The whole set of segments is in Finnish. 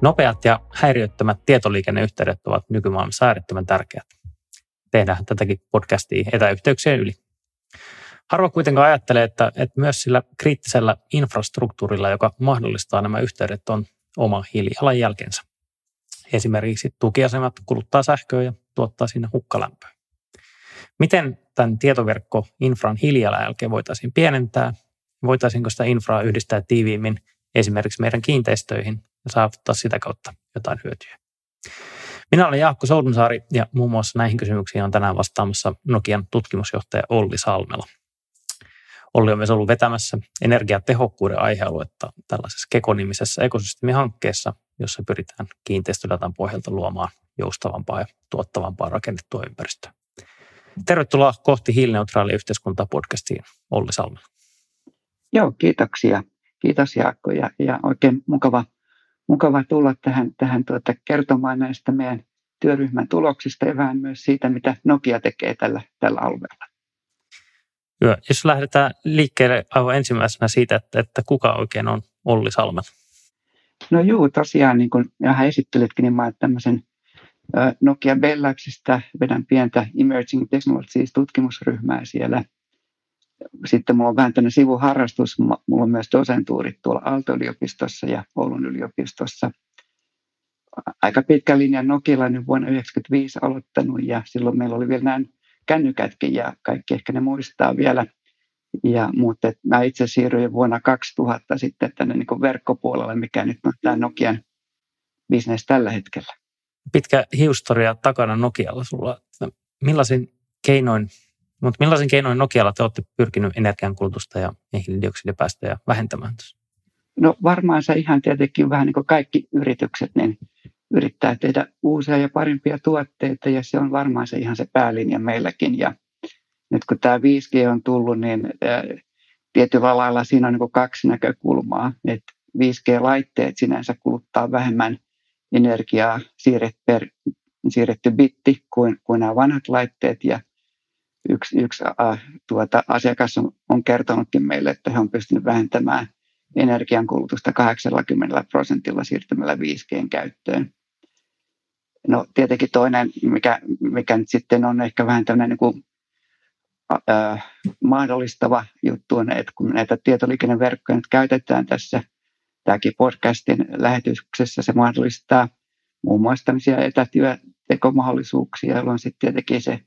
Nopeat ja häiriöttömät tietoliikenneyhteydet ovat nykymaailmassa äärettömän tärkeät. Tehdään tätäkin podcastia etäyhteyksien yli. Harva kuitenkaan ajattelee, että, että myös sillä kriittisellä infrastruktuurilla, joka mahdollistaa nämä yhteydet, on oma hiilijalanjälkensä. Esimerkiksi tukiasemat kuluttaa sähköä ja tuottaa sinne hukkalämpöä. Miten tämän tietoverkko-infran hiilijalanjälkeen voitaisiin pienentää? Voitaisiinko sitä infraa yhdistää tiiviimmin esimerkiksi meidän kiinteistöihin ja saavuttaa sitä kautta jotain hyötyä? Minä olen Jaakko Soudunsaari ja muun muassa näihin kysymyksiin on tänään vastaamassa Nokian tutkimusjohtaja Olli Salmela. Olli on myös ollut vetämässä energiatehokkuuden aihealuetta tällaisessa Keko-nimisessä ekosysteemihankkeessa, jossa pyritään kiinteistödatan pohjalta luomaan joustavampaa ja tuottavampaa rakennettua ympäristöä. Tervetuloa kohti hiilineutraalia yhteiskuntaa podcastiin, Olli Salmela. Joo, kiitoksia. Kiitos Jaakko ja, ja oikein mukava, mukava tulla tähän, tähän tuota, kertomaan näistä meidän työryhmän tuloksista ja vähän myös siitä, mitä Nokia tekee tällä, tällä alueella. Joo, jos lähdetään liikkeelle aivan ensimmäisenä siitä, että, että kuka oikein on Olli Salmela? No juu, tosiaan niin kuin vähän esittelitkin, niin mä olen tämmöisen Nokia Bellaxista vedän pientä Emerging Technologies tutkimusryhmää siellä. Sitten mulla on vähän tämmöinen sivuharrastus. Mulla on myös dosentuurit tuolla Aalto-yliopistossa ja Oulun yliopistossa. Aika pitkä linja Nokialla nyt vuonna 1995 aloittanut ja silloin meillä oli vielä nämä kännykätkin ja kaikki ehkä ne muistaa vielä – ja, mutta mä itse siirryin vuonna 2000 sitten tänne niin verkkopuolelle, mikä nyt on tämä Nokian bisnes tällä hetkellä. Pitkä historia takana Nokialla sulla. Millaisin keinoin, mutta millaisin keinoin Nokialla te olette pyrkinyt energiankulutusta ja hiilidioksidipäästöjä vähentämään? No varmaan se ihan tietenkin vähän niin kuin kaikki yritykset, niin yrittää tehdä uusia ja parempia tuotteita ja se on varmaan se ihan se päälinja meilläkin. Ja nyt kun tämä 5G on tullut, niin tietyllä lailla siinä on niin kaksi näkökulmaa. Että 5G-laitteet sinänsä kuluttaa vähemmän energiaa per, siirretty bitti kuin, kuin nämä vanhat laitteet. Ja yksi, yksi äh, tuota, asiakas on, on kertonutkin meille, että he on pystynyt vähentämään energiankulutusta 80 prosentilla siirtymällä 5Gn käyttöön. No tietenkin toinen, mikä, mikä nyt sitten on ehkä vähän tämmöinen niin kuin äh, mahdollistava juttu on, että kun näitä tietoliikenneverkkoja nyt käytetään tässä tämäkin podcastin lähetyksessä, se mahdollistaa muun muassa tämmöisiä etätyötekomahdollisuuksia, jolloin sitten tietenkin se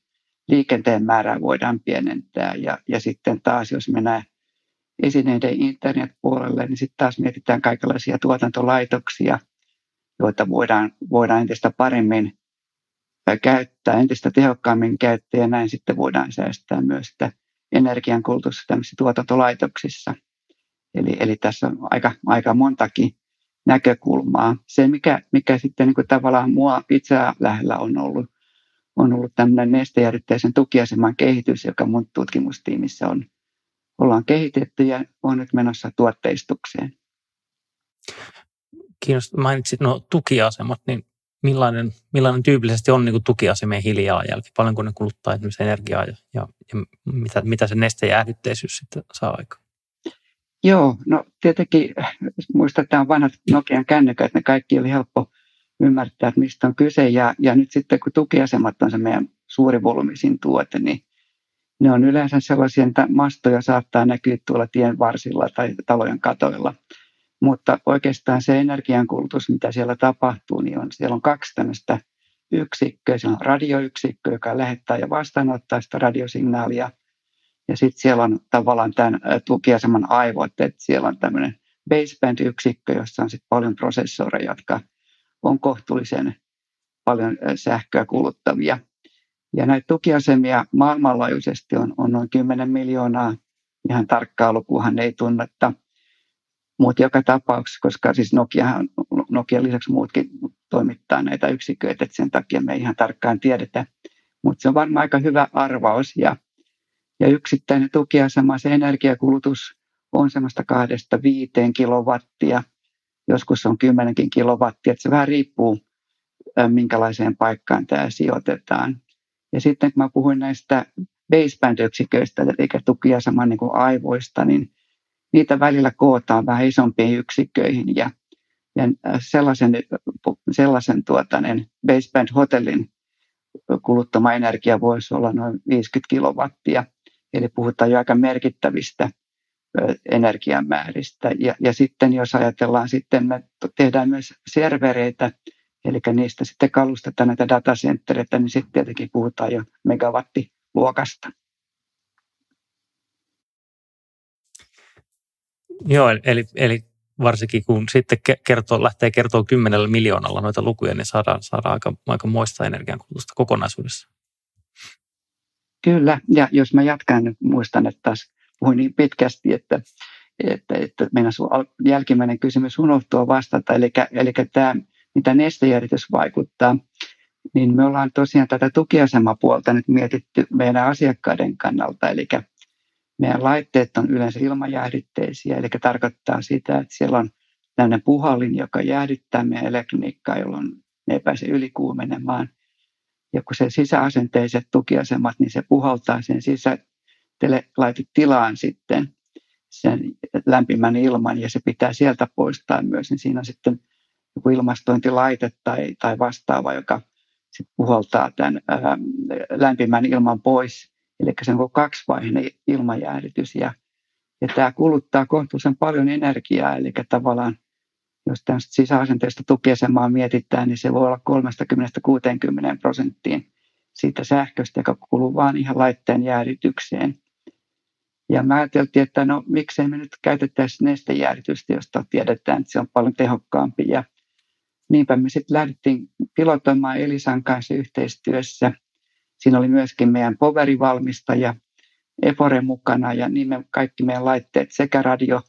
liikenteen määrää voidaan pienentää. Ja, ja sitten taas, jos mennään esineiden internetpuolelle, niin sitten taas mietitään kaikenlaisia tuotantolaitoksia, joita voidaan, voidaan entistä paremmin käyttää entistä tehokkaammin käyttää ja näin sitten voidaan säästää myös sitä energiankulutusta tämmöisissä tuotantolaitoksissa. Eli, eli tässä on aika, aika montakin näkökulmaa. Se, mikä, mikä sitten niin kuin tavallaan mua itseä lähellä on ollut, on ollut tämmöinen nestejärjitteisen tukiaseman kehitys, joka mun tutkimustiimissä on, ollaan kehitetty ja on nyt menossa tuotteistukseen. Kiinnostaa, mainitsit no tukiasemat, niin millainen, millainen tyypillisesti on niin kuin tukiasemien hiilijalanjälki, paljonko ne kuluttaa esimerkiksi energiaa ja, ja, ja mitä, mitä se nestejäähdytteisyys sitten saa aikaan? Joo, no tietenkin on vanhat Nokian kännykät, ne kaikki oli helppo ymmärtää, että mistä on kyse. Ja, ja nyt sitten kun tukiasemat on se meidän suuri volyymisin tuote, niin ne on yleensä sellaisia, että mastoja saattaa näkyä tuolla tien varsilla tai talojen katoilla – mutta oikeastaan se energiankulutus, mitä siellä tapahtuu, niin on, siellä on kaksi tämmöistä yksikköä. Siellä on radioyksikkö, joka lähettää ja vastaanottaa sitä radiosignaalia. Ja sitten siellä on tavallaan tämän tukiaseman aivot, että siellä on tämmöinen baseband-yksikkö, jossa on sitten paljon prosessoreja, jotka on kohtuullisen paljon sähköä kuluttavia. Ja näitä tukiasemia maailmanlaajuisesti on, on noin 10 miljoonaa. Ihan tarkkaa lukuhan ei tunnetta. Mutta joka tapauksessa, koska siis Nokia, Nokia lisäksi muutkin toimittaa näitä yksiköitä, että sen takia me ei ihan tarkkaan tiedetä. Mutta se on varmaan aika hyvä arvaus ja, ja yksittäinen tukiasema, se energiakulutus on semmoista kahdesta viiteen kilowattia, joskus on kymmenenkin kilowattia, että se vähän riippuu minkälaiseen paikkaan tämä sijoitetaan. Ja sitten kun mä puhuin näistä baseband-yksiköistä, eli tukiaseman niin kuin aivoista, niin niitä välillä kootaan vähän isompiin yksikköihin ja, ja sellaisen, sellaisen tuotainen baseband-hotellin kuluttama energia voisi olla noin 50 kilowattia, eli puhutaan jo aika merkittävistä energiamääristä. Ja, ja sitten jos ajatellaan, sitten me tehdään myös servereitä, eli niistä sitten kalustetaan näitä datacenttereitä, niin sitten tietenkin puhutaan jo megawattiluokasta. Joo, eli, eli varsinkin kun sitten kertoo, lähtee kertoa kymmenellä miljoonalla noita lukuja, niin saadaan, saadaan aika, aika moista energiankulutusta kokonaisuudessa. Kyllä, ja jos mä jatkan, nyt muistan, että taas puhuin niin pitkästi, että, että, että meidän jälkimmäinen kysymys unohtuu vastata, eli, eli tämä, mitä nestejärjitys vaikuttaa, niin me ollaan tosiaan tätä tukiasemapuolta nyt mietitty meidän asiakkaiden kannalta, eli meidän laitteet on yleensä ilmajäähdytteisiä, eli tarkoittaa sitä, että siellä on tämmöinen puhallin, joka jäähdyttää meidän elektroniikkaa, jolloin ne ei pääse ylikuumenemaan. Ja kun se sisäasenteiset tukiasemat, niin se puhaltaa sen sisälaitetilaan sitten sen lämpimän ilman ja se pitää sieltä poistaa myös, niin siinä on sitten joku ilmastointilaite tai, tai vastaava, joka sitten puhaltaa tämän ää, lämpimän ilman pois Eli se on kaksivaiheinen ilmajäähdytys ja, ja tämä kuluttaa kohtuullisen paljon energiaa, eli tavallaan jos tästä sisäasenteista tukiasemaa mietitään, niin se voi olla 30-60 prosenttiin siitä sähköstä, joka kuluu vaan ihan laitteen jäähdytykseen. Ja mä ajateltiin, että no miksei me nyt käytettäisi nestejäähdytystä, josta tiedetään, että se on paljon tehokkaampi. Ja niinpä me sitten lähdettiin pilotoimaan Elisan kanssa yhteistyössä – Siinä oli myöskin meidän poverivalmistaja Efore mukana ja niin me kaikki meidän laitteet sekä radio,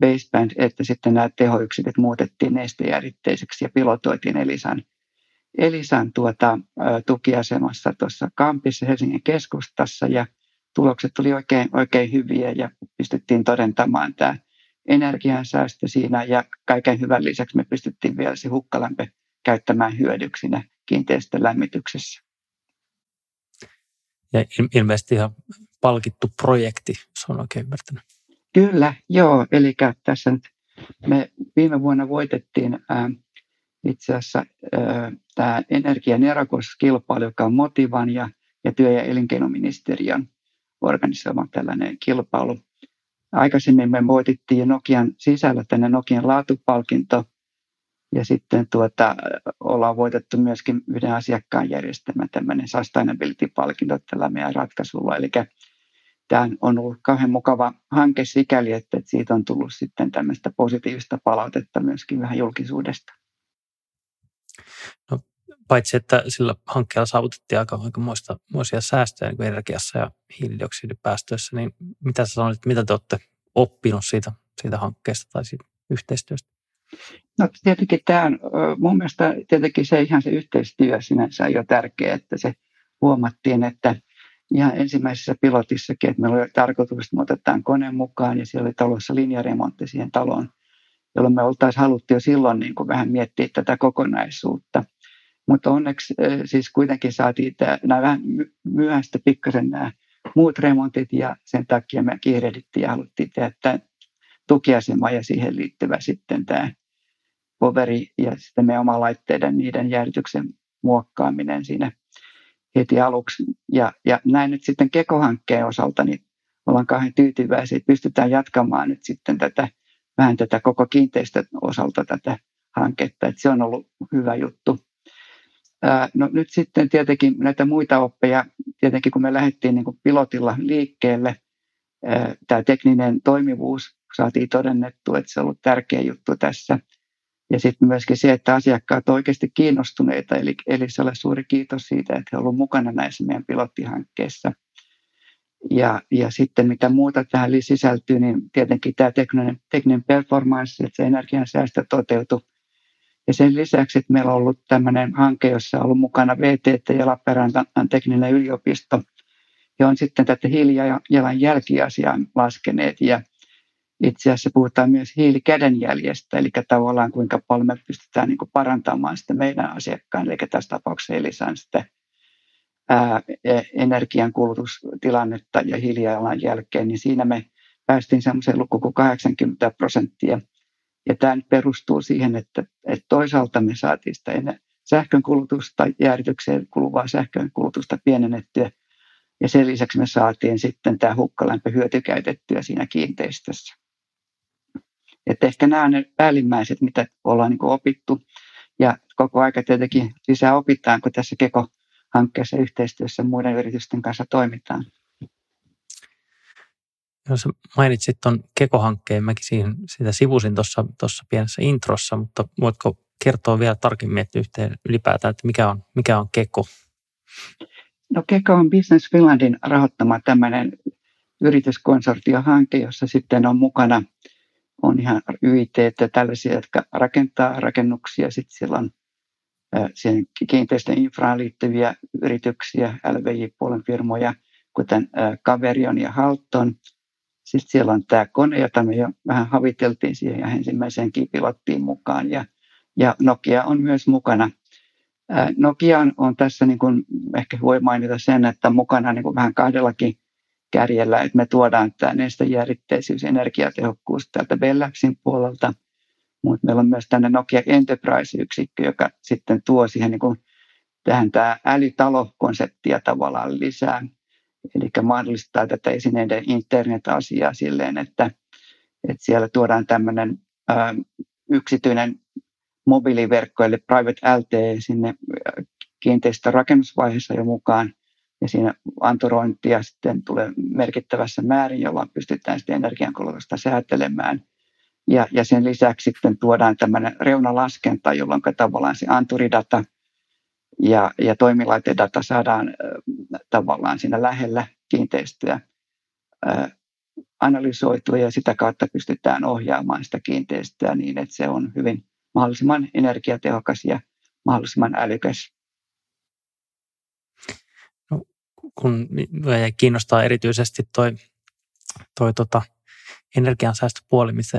baseband että sitten nämä tehoyksiköt muutettiin nestejäritteiseksi ja pilotoitiin Elisan, Elisan tuota, tukiasemassa tuossa Kampissa Helsingin keskustassa ja tulokset tuli oikein, oikein hyviä ja pystyttiin todentamaan tämä energiansäästö siinä ja kaiken hyvän lisäksi me pystyttiin vielä se hukkalämpö käyttämään hyödyksinä kiinteistölämmityksessä. Ja ilmeisesti ihan palkittu projekti, se on oikein ymmärtänyt. Kyllä, joo. Eli tässä nyt me viime vuonna voitettiin ää, itse asiassa tämä energianerokoskilpailu, joka on Motivan ja, ja työ- ja elinkeinoministeriön organisoima tällainen kilpailu. Aikaisemmin me voitettiin Nokian sisällä tänne Nokian laatupalkinto, ja sitten tuota, ollaan voitettu myöskin yhden asiakkaan järjestämä tämmöinen sustainability-palkinto tällä meidän ratkaisulla. Eli tämä on ollut kauhean mukava hanke sikäli, että siitä on tullut sitten tämmöistä positiivista palautetta myöskin vähän julkisuudesta. No, paitsi että sillä hankkeella saavutettiin aika, aika muista, muisia säästöjä niin energiassa ja hiilidioksidipäästöissä, niin mitä sä sanoit, mitä te olette oppinut siitä, siitä hankkeesta tai siitä yhteistyöstä? No tietenkin tämä on mun mielestä tietenkin se ihan se yhteistyö sinänsä on jo tärkeä, että se huomattiin, että ihan ensimmäisessä pilotissakin, että meillä oli tarkoitus, että me otetaan kone mukaan ja siellä oli talossa linjaremontti siihen taloon, jolloin me oltaisiin haluttu jo silloin niin kuin vähän miettiä tätä kokonaisuutta. Mutta onneksi siis kuitenkin saatiin tämä, nämä vähän myöhäistä pikkasen nämä muut remontit ja sen takia me kiirehdittiin ja haluttiin tehdä tämä tukiasema ja siihen liittyvä sitten tämä poveri ja sitten meidän oma laitteiden niiden jäädytyksen muokkaaminen siinä heti aluksi. Ja, ja näin nyt sitten Keko-hankkeen osalta niin ollaan kauhean tyytyväisiä, että pystytään jatkamaan nyt sitten tätä vähän tätä koko kiinteistön osalta tätä hanketta, että se on ollut hyvä juttu. No nyt sitten tietenkin näitä muita oppeja, tietenkin kun me lähdettiin niin kuin pilotilla liikkeelle, tämä tekninen toimivuus saatiin todennettu, että se on ollut tärkeä juttu tässä – ja sitten myöskin se, että asiakkaat ovat oikeasti kiinnostuneita, eli, eli se suuri kiitos siitä, että he ovat mukana näissä meidän pilottihankkeissa. Ja, ja sitten mitä muuta tähän sisältyy, niin tietenkin tämä tekninen, tekninen performance, että se energiansäästö toteutuu. Ja sen lisäksi, että meillä on ollut tämmöinen hanke, jossa on ollut mukana VTT ja Lappeenrannan tekninen yliopisto, ja on sitten tätä hiilijalanjälkiasiaa laskeneet. Ja itse asiassa puhutaan myös hiilikädenjäljestä, eli tavallaan kuinka paljon me pystytään niin parantamaan sitä meidän asiakkaan, eli tässä tapauksessa Elisan sitä e, energiankulutustilannetta ja hiilijalanjälkeen, niin siinä me päästiin semmoiseen lukuun kuin 80 prosenttia. Ja tämä nyt perustuu siihen, että, että toisaalta me saatiin sitä sähkön kulutusta, jääritykseen kuluvaa sähkön kulutusta pienennettyä, ja sen lisäksi me saatiin sitten tämä hukkalämpö hyötykäytettyä siinä kiinteistössä. Että ehkä nämä on ne päällimmäiset, mitä ollaan niin opittu. Ja koko aika tietenkin lisää opitaan, kun tässä Keko-hankkeessa yhteistyössä muiden yritysten kanssa toimitaan. Jos mainitsit tuon Keko-hankkeen, mäkin siihen, sitä sivusin tuossa pienessä introssa, mutta voitko kertoa vielä tarkemmin että yhteen ylipäätään, että mikä on, mikä on Keko? No Keko on Business Finlandin rahoittama tämmöinen yrityskonsortiohanke, jossa sitten on mukana on ihan YIT, että tällaisia, jotka rakentaa rakennuksia. Sitten siellä on siihen kiinteistön infraan liittyviä yrityksiä, LVJ-puolen firmoja, kuten Kaverion ja Halton. Sitten siellä on tämä kone, jota me jo vähän haviteltiin siihen ja ensimmäiseen pilottiin mukaan. Ja, ja Nokia on myös mukana. Nokia on, tässä, niin kuin, ehkä voi mainita sen, että mukana niin kuin vähän kahdellakin kärjellä, että me tuodaan tämä nestejääritteisyys, energiatehokkuus täältä Bellapsin puolelta, mutta meillä on myös tänne Nokia Enterprise-yksikkö, joka sitten tuo siihen niin kuin tähän tämä älytalo-konseptia tavallaan lisää. Eli mahdollistaa tätä esineiden internet-asiaa silleen, että, että siellä tuodaan tämmöinen ää, yksityinen mobiiliverkko, eli Private LTE sinne kiinteistön rakennusvaiheessa jo mukaan, ja siinä antorointia sitten tulee merkittävässä määrin, jolloin pystytään sitten energiankulutusta säätelemään. Ja, ja sen lisäksi sitten tuodaan tämmöinen reunalaskenta, jolloin tavallaan se anturidata ja, ja toimilaitedata saadaan äh, tavallaan siinä lähellä kiinteistöä äh, analysoitua ja sitä kautta pystytään ohjaamaan sitä kiinteistöä niin, että se on hyvin mahdollisimman energiatehokas ja mahdollisimman älykäs. Kun kiinnostaa erityisesti toi, toi tota energiansäästöpuoli, missä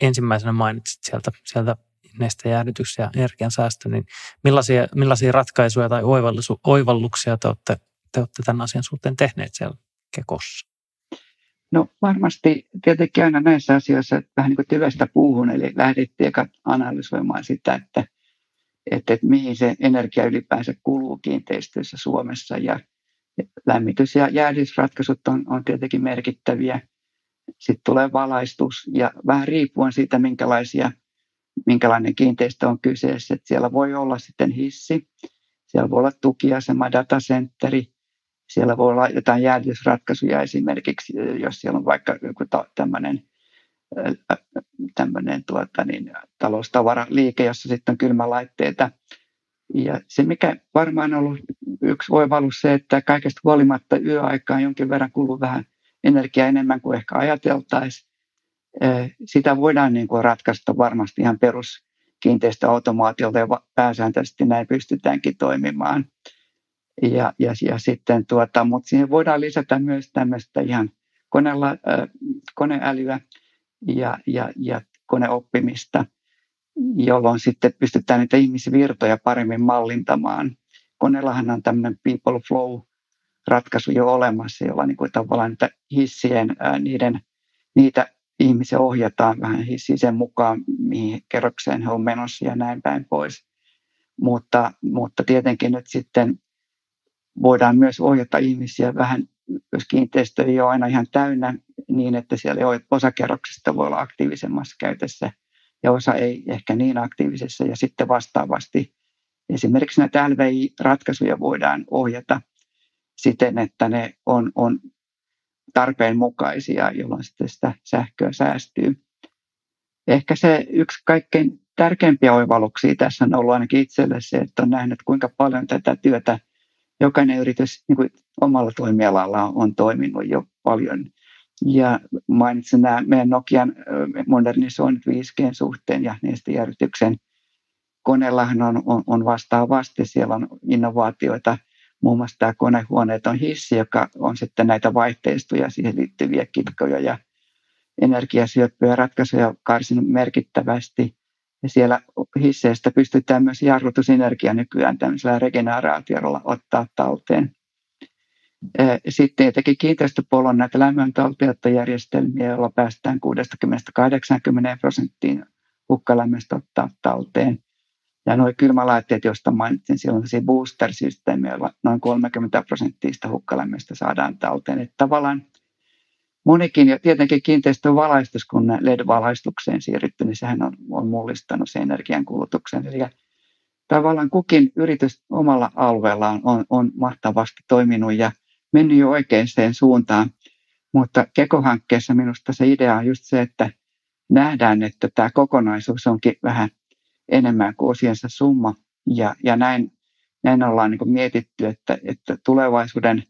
ensimmäisenä mainitsit sieltä, sieltä nestejäähdytys ja energiansäästö, niin millaisia, millaisia ratkaisuja tai oivalluksia te olette, te olette tämän asian suhteen tehneet siellä Kekossa? No varmasti tietenkin aina näissä asioissa vähän niin kuin puuhun, eli lähdettiin analysoimaan sitä, että, että, että mihin se energia ylipäänsä kuluu kiinteistöissä Suomessa ja lämmitys- ja jäähdysratkaisut on, on tietenkin merkittäviä. Sitten tulee valaistus ja vähän riippuen siitä, minkälaisia, minkälainen kiinteistö on kyseessä. Että siellä voi olla sitten hissi, siellä voi olla tukiasema, datacenteri, siellä voi olla jotain jäähdysratkaisuja esimerkiksi, jos siellä on vaikka joku tämmöinen tämmöinen tuota, niin, taloustavaraliike, jossa sitten on kylmälaitteita – ja se, mikä varmaan on ollut yksi oivallus se, että kaikesta huolimatta yöaikaan jonkin verran kuluu vähän energiaa enemmän kuin ehkä ajateltaisiin. Sitä voidaan niin kuin ratkaista varmasti ihan perus kiinteistöautomaatiolta ja pääsääntöisesti näin pystytäänkin toimimaan. Ja, ja, ja sitten tuota, mutta siihen voidaan lisätä myös tämmöistä ihan koneella, koneälyä ja, ja, ja koneoppimista jolloin sitten pystytään niitä ihmisvirtoja paremmin mallintamaan. Koneellahan on tämmöinen people flow ratkaisu jo olemassa, jolla niin kuin tavallaan niitä hissien, niiden, niitä ihmisiä ohjataan vähän sen mukaan, mihin kerrokseen he on menossa ja näin päin pois. Mutta, mutta tietenkin nyt sitten voidaan myös ohjata ihmisiä vähän, jos kiinteistö ei ole aina ihan täynnä, niin että siellä osa kerroksista voi olla aktiivisemmassa käytössä – ja osa ei ehkä niin aktiivisessa. Ja sitten vastaavasti esimerkiksi näitä LVI-ratkaisuja voidaan ohjata siten, että ne on, on tarpeen mukaisia, jolloin sitten sitä sähköä säästyy. Ehkä se yksi kaikkein tärkeimpiä oivalluksia tässä on ollut ainakin itselle se, että on nähnyt kuinka paljon tätä työtä jokainen yritys niin kuin omalla toimialalla on, toiminut jo paljon. Ja mainitsin nämä meidän Nokian modernisoinnit 5G suhteen ja järjestyksen koneellahan on, on, on vastaavasti. Siellä on innovaatioita, muun muassa tämä konehuoneeton hissi, joka on sitten näitä vaihteistoja, siihen liittyviä kitkoja ja energiasyöppöjä ratkaisuja karsinut merkittävästi. Ja siellä hisseistä pystytään myös jarrutusenergia nykyään tämmöisellä regeneraatiolla ottaa talteen. Sitten teki kiinteistöpuolella näitä lämmöntalteenottojärjestelmiä, joilla päästään 60-80 prosenttiin hukkalämmöstä ottaa talteen. Ja nuo kylmälaitteet, joista mainitsin, siellä on se booster-systeemi, jolla noin 30 prosenttia hukkalämmöstä saadaan talteen. Että tavallaan monikin, ja tietenkin kiinteistön valaistus, kun LED-valaistukseen siirrytty, niin sehän on, on mullistanut sen energiankulutuksen. Eli tavallaan kukin yritys omalla alueellaan on, on mahtavasti toiminut ja mennyt jo oikeaan suuntaan. Mutta Keko-hankkeessa minusta se idea on just se, että nähdään, että tämä kokonaisuus onkin vähän enemmän kuin osiensa summa. Ja, ja näin, näin ollaan niin mietitty, että, että tulevaisuuden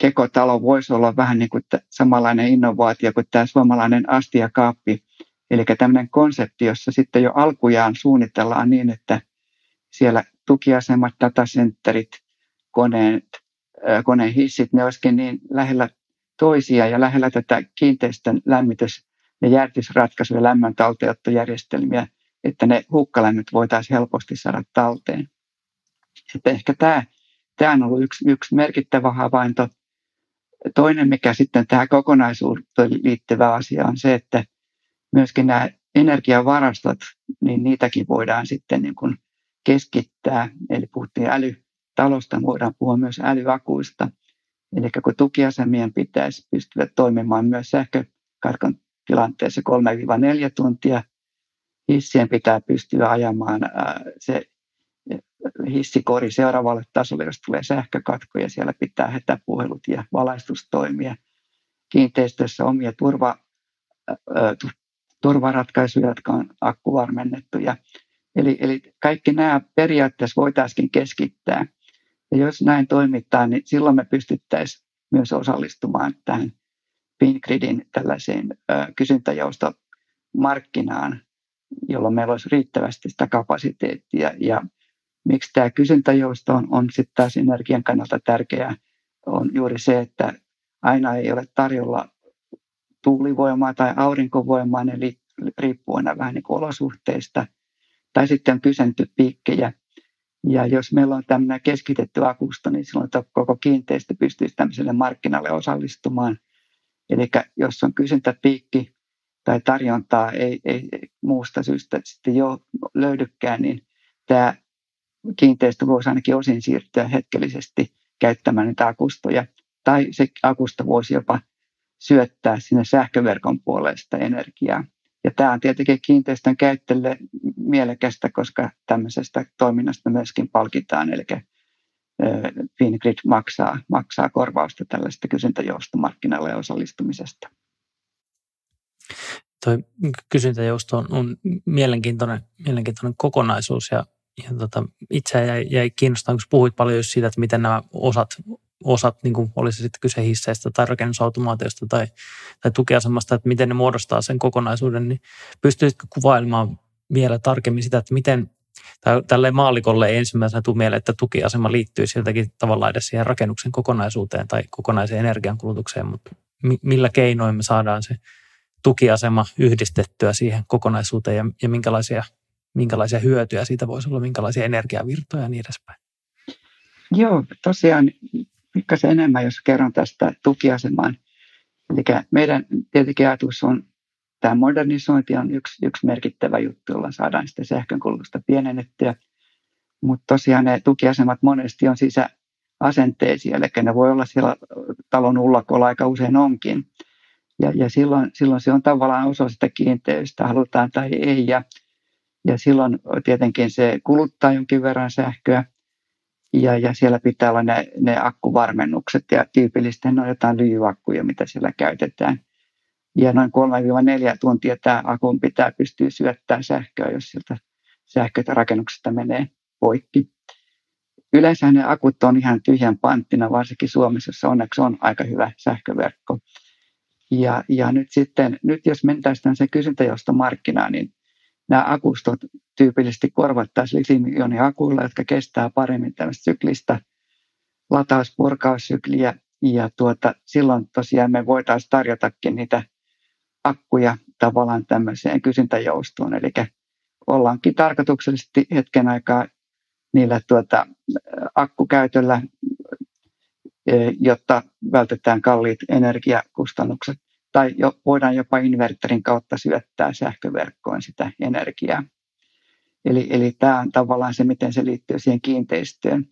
kekotalo voisi olla vähän niin kuin samanlainen innovaatio kuin tämä suomalainen astiakaappi. Eli tämmöinen konsepti, jossa sitten jo alkujaan suunnitellaan niin, että siellä tukiasemat, datacenterit, koneet, koneen hissit, ne olisikin niin lähellä toisia ja lähellä tätä kiinteistön lämmitys- ja jäätysratkaisuja, lämmön talteenottojärjestelmiä, että ne hukkalämmöt voitaisiin helposti saada talteen. Että ehkä tämä, tämä on ollut yksi, yksi merkittävä havainto. Toinen, mikä sitten tähän kokonaisuuteen liittyvä asia on se, että myöskin nämä energiavarastot, niin niitäkin voidaan sitten niin kuin keskittää. Eli puhuttiin älytalosta, voidaan puhua myös älyakuista. Eli kun tukiasemien pitäisi pystyä toimimaan myös sähkökatkon tilanteessa 3-4 tuntia, hissien pitää pystyä ajamaan se hissikori seuraavalle tasolle, jos tulee sähkökatko ja siellä pitää hätäpuhelut ja valaistustoimia. Kiinteistössä omia turva, turvaratkaisuja, jotka on akkuvarmennettuja. Eli, eli kaikki nämä periaatteessa voitaisiin keskittää. Ja jos näin toimitaan, niin silloin me pystyttäisiin myös osallistumaan tähän Fingridin tällaiseen kysyntäjoustomarkkinaan, jolloin meillä olisi riittävästi sitä kapasiteettia. Ja miksi tämä kysyntäjousto on, on sitten taas energian kannalta tärkeää, on juuri se, että aina ei ole tarjolla tuulivoimaa tai aurinkovoimaa, ne riippuu aina vähän niin olosuhteista. Tai sitten on piikkejä. Ja jos meillä on tämmöinen keskitetty akusto, niin silloin koko kiinteistö pystyisi tämmöiselle markkinalle osallistumaan. Eli jos on kysyntäpiikki, tai tarjontaa ei, ei muusta syystä sitten jo löydykään, niin tämä kiinteistö voisi ainakin osin siirtyä hetkellisesti käyttämään niitä akustoja. Tai se akusto voisi jopa syöttää sinne sähköverkon puolesta energiaa. Ja tämä on tietenkin kiinteistön käyttäjälle mielekästä, koska tämmöisestä toiminnasta myöskin palkitaan. Eli Fingrid maksaa, maksaa korvausta tällaista kysyntäjoustomarkkinalle osallistumisesta. Tuo kysyntäjousto on, on mielenkiintoinen, mielenkiintoinen kokonaisuus ja, ja tota, itse jäi, jäi kiinnostamaan, kun puhuit paljon siitä, että miten nämä osat, osat niin kuin olisi sitten kyse hisseistä tai rakennusautomaatiosta tai, tai tukiasemasta, että miten ne muodostaa sen kokonaisuuden, niin pystyisitkö kuvailemaan vielä tarkemmin sitä, että miten tälle maalikolle ei ensimmäisenä tule mieleen, että tukiasema liittyy siltäkin tavallaan edes siihen rakennuksen kokonaisuuteen tai kokonaiseen energiankulutukseen, mutta millä keinoin me saadaan se tukiasema yhdistettyä siihen kokonaisuuteen ja, ja minkälaisia, minkälaisia hyötyjä siitä voisi olla, minkälaisia energiavirtoja ja niin edespäin. Joo, tosiaan pikkasen enemmän, jos kerron tästä tukiasemaan. Eli meidän tietenkin ajatus on, tämä modernisointi on yksi, yksi merkittävä juttu, jolla saadaan sitä sähkönkulutusta pienennettyä. Mutta tosiaan ne tukiasemat monesti on sisäasenteisia, eli ne voi olla siellä talon ullakolla aika usein onkin. Ja, ja silloin, silloin se on tavallaan osa sitä kiinteistä, halutaan tai ei. Ja, ja silloin tietenkin se kuluttaa jonkin verran sähköä. Ja, ja siellä pitää olla ne, ne akkuvarmennukset ja tyypillisesti on jotain lyijyakkuja, mitä siellä käytetään. Ja noin 3-4 tuntia tämä akun pitää pystyä syöttämään sähköä, jos sieltä sähkötä rakennuksesta menee poikki. yleensä ne akut on ihan tyhjän panttina, varsinkin Suomessa, jossa onneksi on aika hyvä sähköverkko. Ja, ja nyt sitten, nyt jos mentäisiin se kysyntäjoustomarkkinaan, niin nämä akustot tyypillisesti korvattaisiin litium-ioniakuilla, jotka kestää paremmin tämmöistä syklistä latauspurkaussykliä. Ja tuota, silloin tosiaan me voitaisiin tarjotakin niitä akkuja tavallaan tämmöiseen kysyntäjoustoon. Eli ollaankin tarkoituksellisesti hetken aikaa niillä tuota, akkukäytöllä, jotta vältetään kalliit energiakustannukset. Tai jo, voidaan jopa inverterin kautta syöttää sähköverkkoon sitä energiaa. Eli, eli tämä on tavallaan se, miten se liittyy siihen kiinteistöön.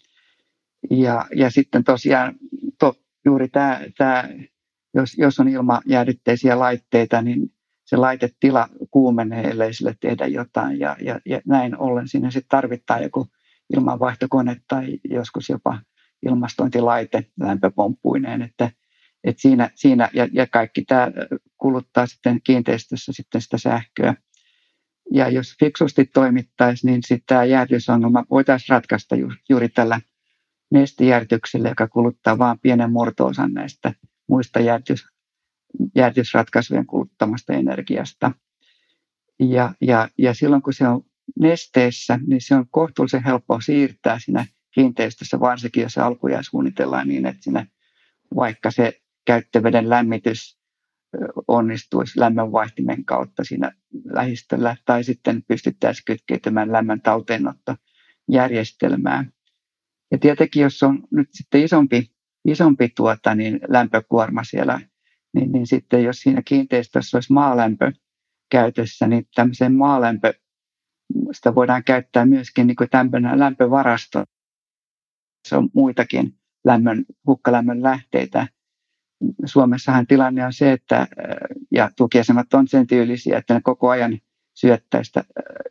Ja, ja sitten tosiaan to, juuri tämä, tämä jos, jos on ilmajäädytteisiä laitteita, niin se laitetila kuumenee, ellei sille tehdä jotain. Ja, ja, ja näin ollen siinä sitten tarvitaan joku ilmanvaihtokone tai joskus jopa ilmastointilaite lämpöpomppuineen, että, että siinä, siinä ja, ja kaikki tämä kuluttaa sitten kiinteistössä sitten sitä sähköä. Ja jos fiksusti toimittaisiin, niin sitten tämä jäähdysongelma voitaisiin ratkaista ju, juuri tällä nestijärjestyksellä, joka kuluttaa vain pienen murtoosan näistä muista jäähdys, jäähdysratkaisujen kuluttamasta energiasta. Ja, ja, ja silloin kun se on nesteessä, niin se on kohtuullisen helppoa siirtää siinä kiinteistössä, varsinkin jos se suunnitellaan niin, että siinä vaikka se käyttöveden lämmitys onnistuisi lämmönvaihtimen kautta siinä lähistöllä, tai sitten pystyttäisiin kytkeytymään lämmön talteenottojärjestelmään. Ja tietenkin, jos on nyt sitten isompi, isompi tuota, niin lämpökuorma siellä, niin, niin sitten jos siinä kiinteistössä olisi maalämpö käytössä, niin tämmöisen maalämpö sitä voidaan käyttää myöskin niin kuin lämpövarasto. On muitakin lämmön, hukkalämmön lähteitä. Suomessahan tilanne on se, että ja tukiasemat on sen tyylisiä, että ne koko ajan syöttää sitä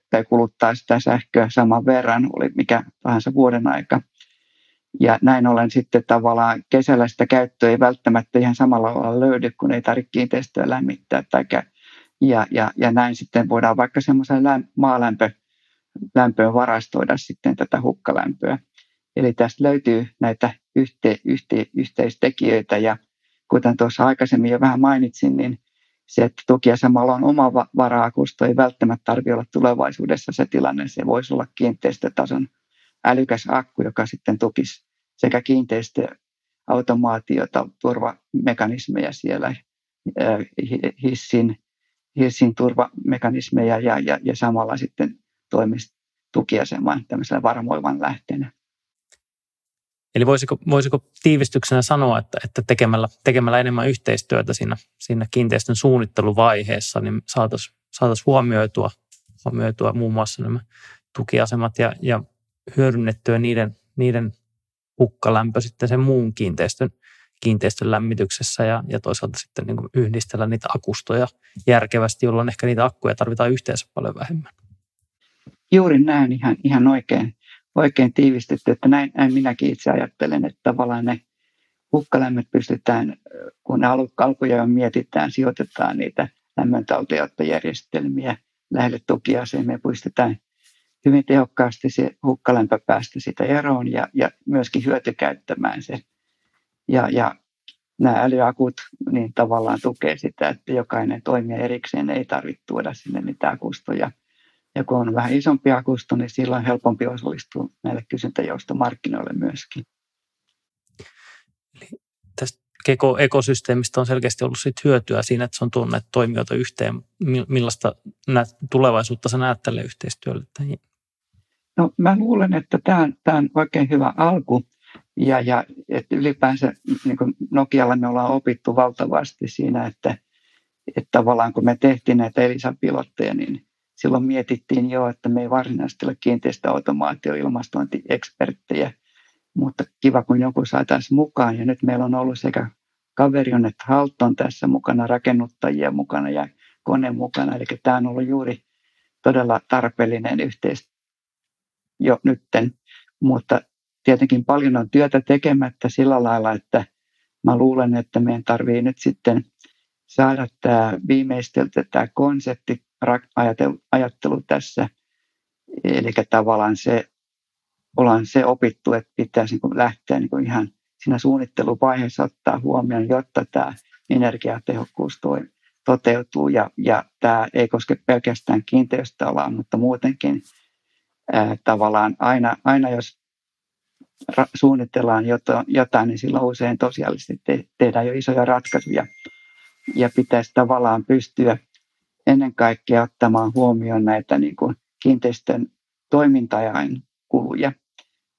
tai kuluttaa sitä sähköä saman verran, oli mikä tahansa vuoden aika. Ja näin ollen sitten tavallaan kesällä sitä käyttöä ei välttämättä ihan samalla lailla löydy, kun ei tarvitse kiinteistöä lämmittää tai ja, ja, ja näin sitten voidaan vaikka semmoisen maalämpö, lämpöön varastoida sitten tätä hukkalämpöä. Eli tästä löytyy näitä yhte, yhte, yhteistekijöitä ja kuten tuossa aikaisemmin jo vähän mainitsin, niin se, että toki samalla on oma varaakusto, ei välttämättä tarvitse olla tulevaisuudessa se tilanne. Se voisi olla kiinteistötason älykäs akku, joka sitten tukisi sekä kiinteistöautomaatiota, turvamekanismeja siellä, hissin hissin turvamekanismeja ja, ja, ja samalla sitten toimisi tukiaseman tämmöisenä varmoivan lähteenä. Eli voisiko, voisiko tiivistyksenä sanoa, että, että tekemällä, tekemällä enemmän yhteistyötä siinä, siinä kiinteistön suunnitteluvaiheessa, niin saataisiin saatais huomioitua, huomioitua muun muassa nämä tukiasemat ja, ja hyödynnettyä niiden, niiden hukkalämpö sitten sen muun kiinteistön kiinteistön lämmityksessä ja, ja toisaalta sitten niin kuin yhdistellä niitä akustoja järkevästi, jolloin ehkä niitä akkuja tarvitaan yhteensä paljon vähemmän. Juuri näin ihan, ihan oikein, oikein tiivistetty, että näin, näin minäkin itse ajattelen, että tavallaan ne hukkalämmöt pystytään, kun ne alkuja jo mietitään, sijoitetaan niitä lämmöntalteenottojärjestelmiä lähelle tukiasemia, pystytään hyvin tehokkaasti se hukkalämpö päästä sitä eroon ja, ja myöskin hyötykäyttämään se ja, ja nämä älyakut niin tavallaan tukee sitä, että jokainen toimija erikseen ei tarvitse tuoda sinne mitään kustoja. Ja kun on vähän isompi akusto, niin silloin helpompi osallistua näille kysyntäjoustomarkkinoille myöskin. Eli tästä ekosysteemistä on selkeästi ollut sit hyötyä siinä, että se on tuonut näitä toimijoita yhteen. Millaista tulevaisuutta sä näet tälle yhteistyölle? No mä luulen, että tämä on, tämä on oikein hyvä alku. Ja, ja että ylipäänsä niin kuin Nokialla me ollaan opittu valtavasti siinä, että, että tavallaan kun me tehtiin näitä Elisa-pilotteja, niin silloin mietittiin jo, että me ei varsinaisesti ole kiinteistöautomaatio ilmastointieksperttejä, mutta kiva kun joku saataisiin mukaan. Ja nyt meillä on ollut sekä Kaverion että Halton tässä mukana, rakennuttajia mukana ja kone mukana. Eli tämä on ollut juuri todella tarpeellinen yhteistyö jo nytten, mutta tietenkin paljon on työtä tekemättä sillä lailla, että mä luulen, että meidän tarvii nyt sitten saada tämä viimeistelty tämä konsepti, ajattelu tässä. Eli tavallaan se ollaan se opittu, että pitäisi niin lähteä niin ihan siinä suunnitteluvaiheessa ottaa huomioon, jotta tämä energiatehokkuus toi, toteutuu. Ja, ja tämä ei koske pelkästään kiinteistöalaa, mutta muutenkin ää, tavallaan aina, aina jos suunnitellaan jotain, niin silloin usein tosiaalisesti te- tehdään jo isoja ratkaisuja. Ja pitäisi tavallaan pystyä ennen kaikkea ottamaan huomioon näitä niin kuin kiinteistön toimintajan kuluja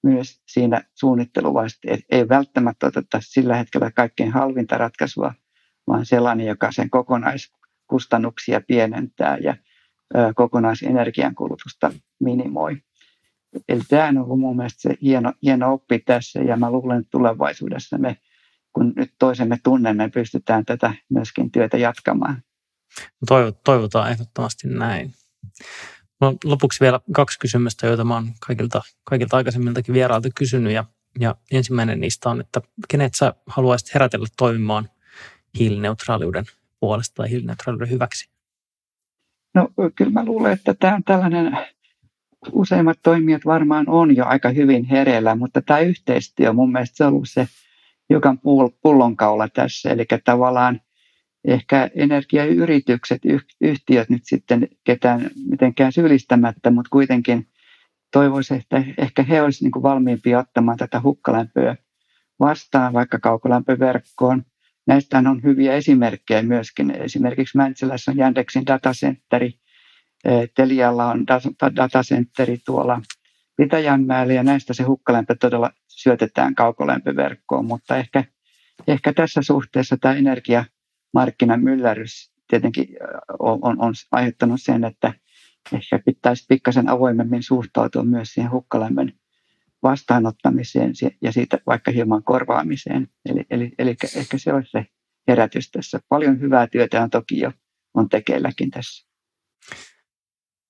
myös siinä suunnitteluvaiheessa. Ei välttämättä oteta sillä hetkellä kaikkein halvinta ratkaisua, vaan sellainen, joka sen kokonaiskustannuksia pienentää ja kokonaisenergiankulutusta minimoi. Eli tämä on ollut mun mielestä se hieno, hieno oppi tässä ja mä luulen, että tulevaisuudessa me, kun nyt toisemme tunnemme, pystytään tätä myöskin työtä jatkamaan. Toivotaan ehdottomasti näin. No, lopuksi vielä kaksi kysymystä, joita oon kaikilta, kaikilta aikaisemmiltakin vierailta kysynyt. Ja, ja ensimmäinen niistä on, että kenet sä haluaisit herätellä toimimaan hiilineutraaliuden puolesta tai hiilineutraaliuden hyväksi? No kyllä mä luulen, että tämä on tällainen, useimmat toimijat varmaan on jo aika hyvin hereillä, mutta tämä yhteistyö mun mielestä se on ollut se joka pullonkaula tässä. Eli tavallaan ehkä energiayritykset, yhtiöt nyt sitten ketään mitenkään syyllistämättä, mutta kuitenkin toivoisin, että ehkä he olisivat niin valmiimpia ottamaan tätä hukkalämpöä vastaan vaikka kaukolämpöverkkoon. Näistä on hyviä esimerkkejä myöskin. Esimerkiksi Mäntsälässä on Jandexin datacentteri, Telialla on datacentteri tuolla Pitäjänmäellä ja näistä se hukkalämpö todella syötetään kaukolämpöverkkoon, mutta ehkä, ehkä tässä suhteessa tämä energia markkinamyllärys tietenkin on, on, on aiheuttanut sen, että ehkä pitäisi pikkasen avoimemmin suhtautua myös siihen hukkalämmön vastaanottamiseen ja siitä vaikka hieman korvaamiseen. Eli, eli, eli ehkä se olisi se herätys tässä. Paljon hyvää työtä on toki jo on tekeilläkin tässä.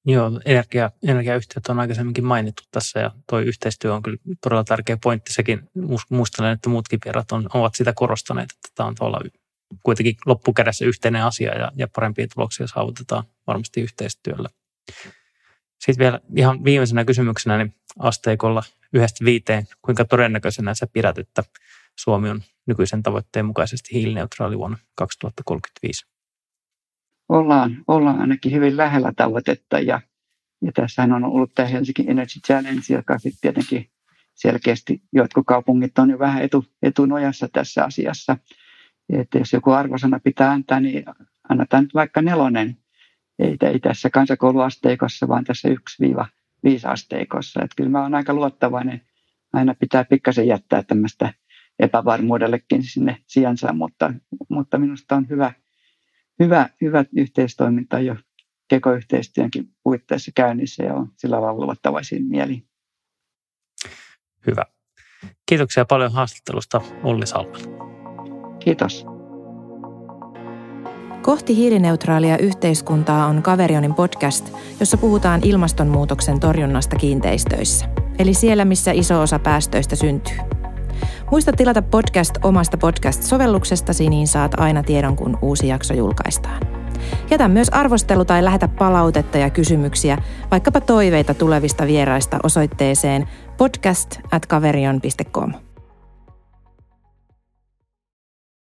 Joo, energia, energiayhtiöt on aikaisemminkin mainittu tässä ja tuo yhteistyö on kyllä todella tärkeä pointti. Sekin muistelen, että muutkin vierat on, ovat sitä korostaneet, että tämä on tuolla kuitenkin loppukädessä yhteinen asia ja, ja parempia tuloksia saavutetaan varmasti yhteistyöllä. Sitten vielä ihan viimeisenä kysymyksenä niin asteikolla yhdestä viiteen, kuinka todennäköisenä sä pidät, että Suomi on nykyisen tavoitteen mukaisesti hiilineutraali vuonna 2035? Ollaan, ollaan ainakin hyvin lähellä tavoitetta ja, ja tässähän on ollut tämä Helsinki Energy Challenge, joka sitten tietenkin selkeästi jotkut kaupungit on jo vähän etu, etunojassa tässä asiassa. Että jos joku arvosana pitää antaa, niin annetaan nyt vaikka nelonen. Ei, ei tässä kansakouluasteikossa, vaan tässä 1-5 asteikossa. Että kyllä mä oon aika luottavainen. Aina pitää pikkasen jättää tämmöistä epävarmuudellekin sinne sijansa, mutta, mutta minusta on hyvä, hyvä, hyvä yhteistoiminta jo kekoyhteistyönkin puitteissa käynnissä ja on sillä lailla luottavaisin mieli. Hyvä. Kiitoksia paljon haastattelusta Olli Salmela. Kiitos. Kohti hiilineutraalia yhteiskuntaa on Kaverionin podcast, jossa puhutaan ilmastonmuutoksen torjunnasta kiinteistöissä. Eli siellä, missä iso osa päästöistä syntyy. Muista tilata podcast omasta podcast-sovelluksestasi, niin saat aina tiedon, kun uusi jakso julkaistaan. Jätä myös arvostelu tai lähetä palautetta ja kysymyksiä, vaikkapa toiveita tulevista vieraista osoitteeseen podcast at kaverion.com.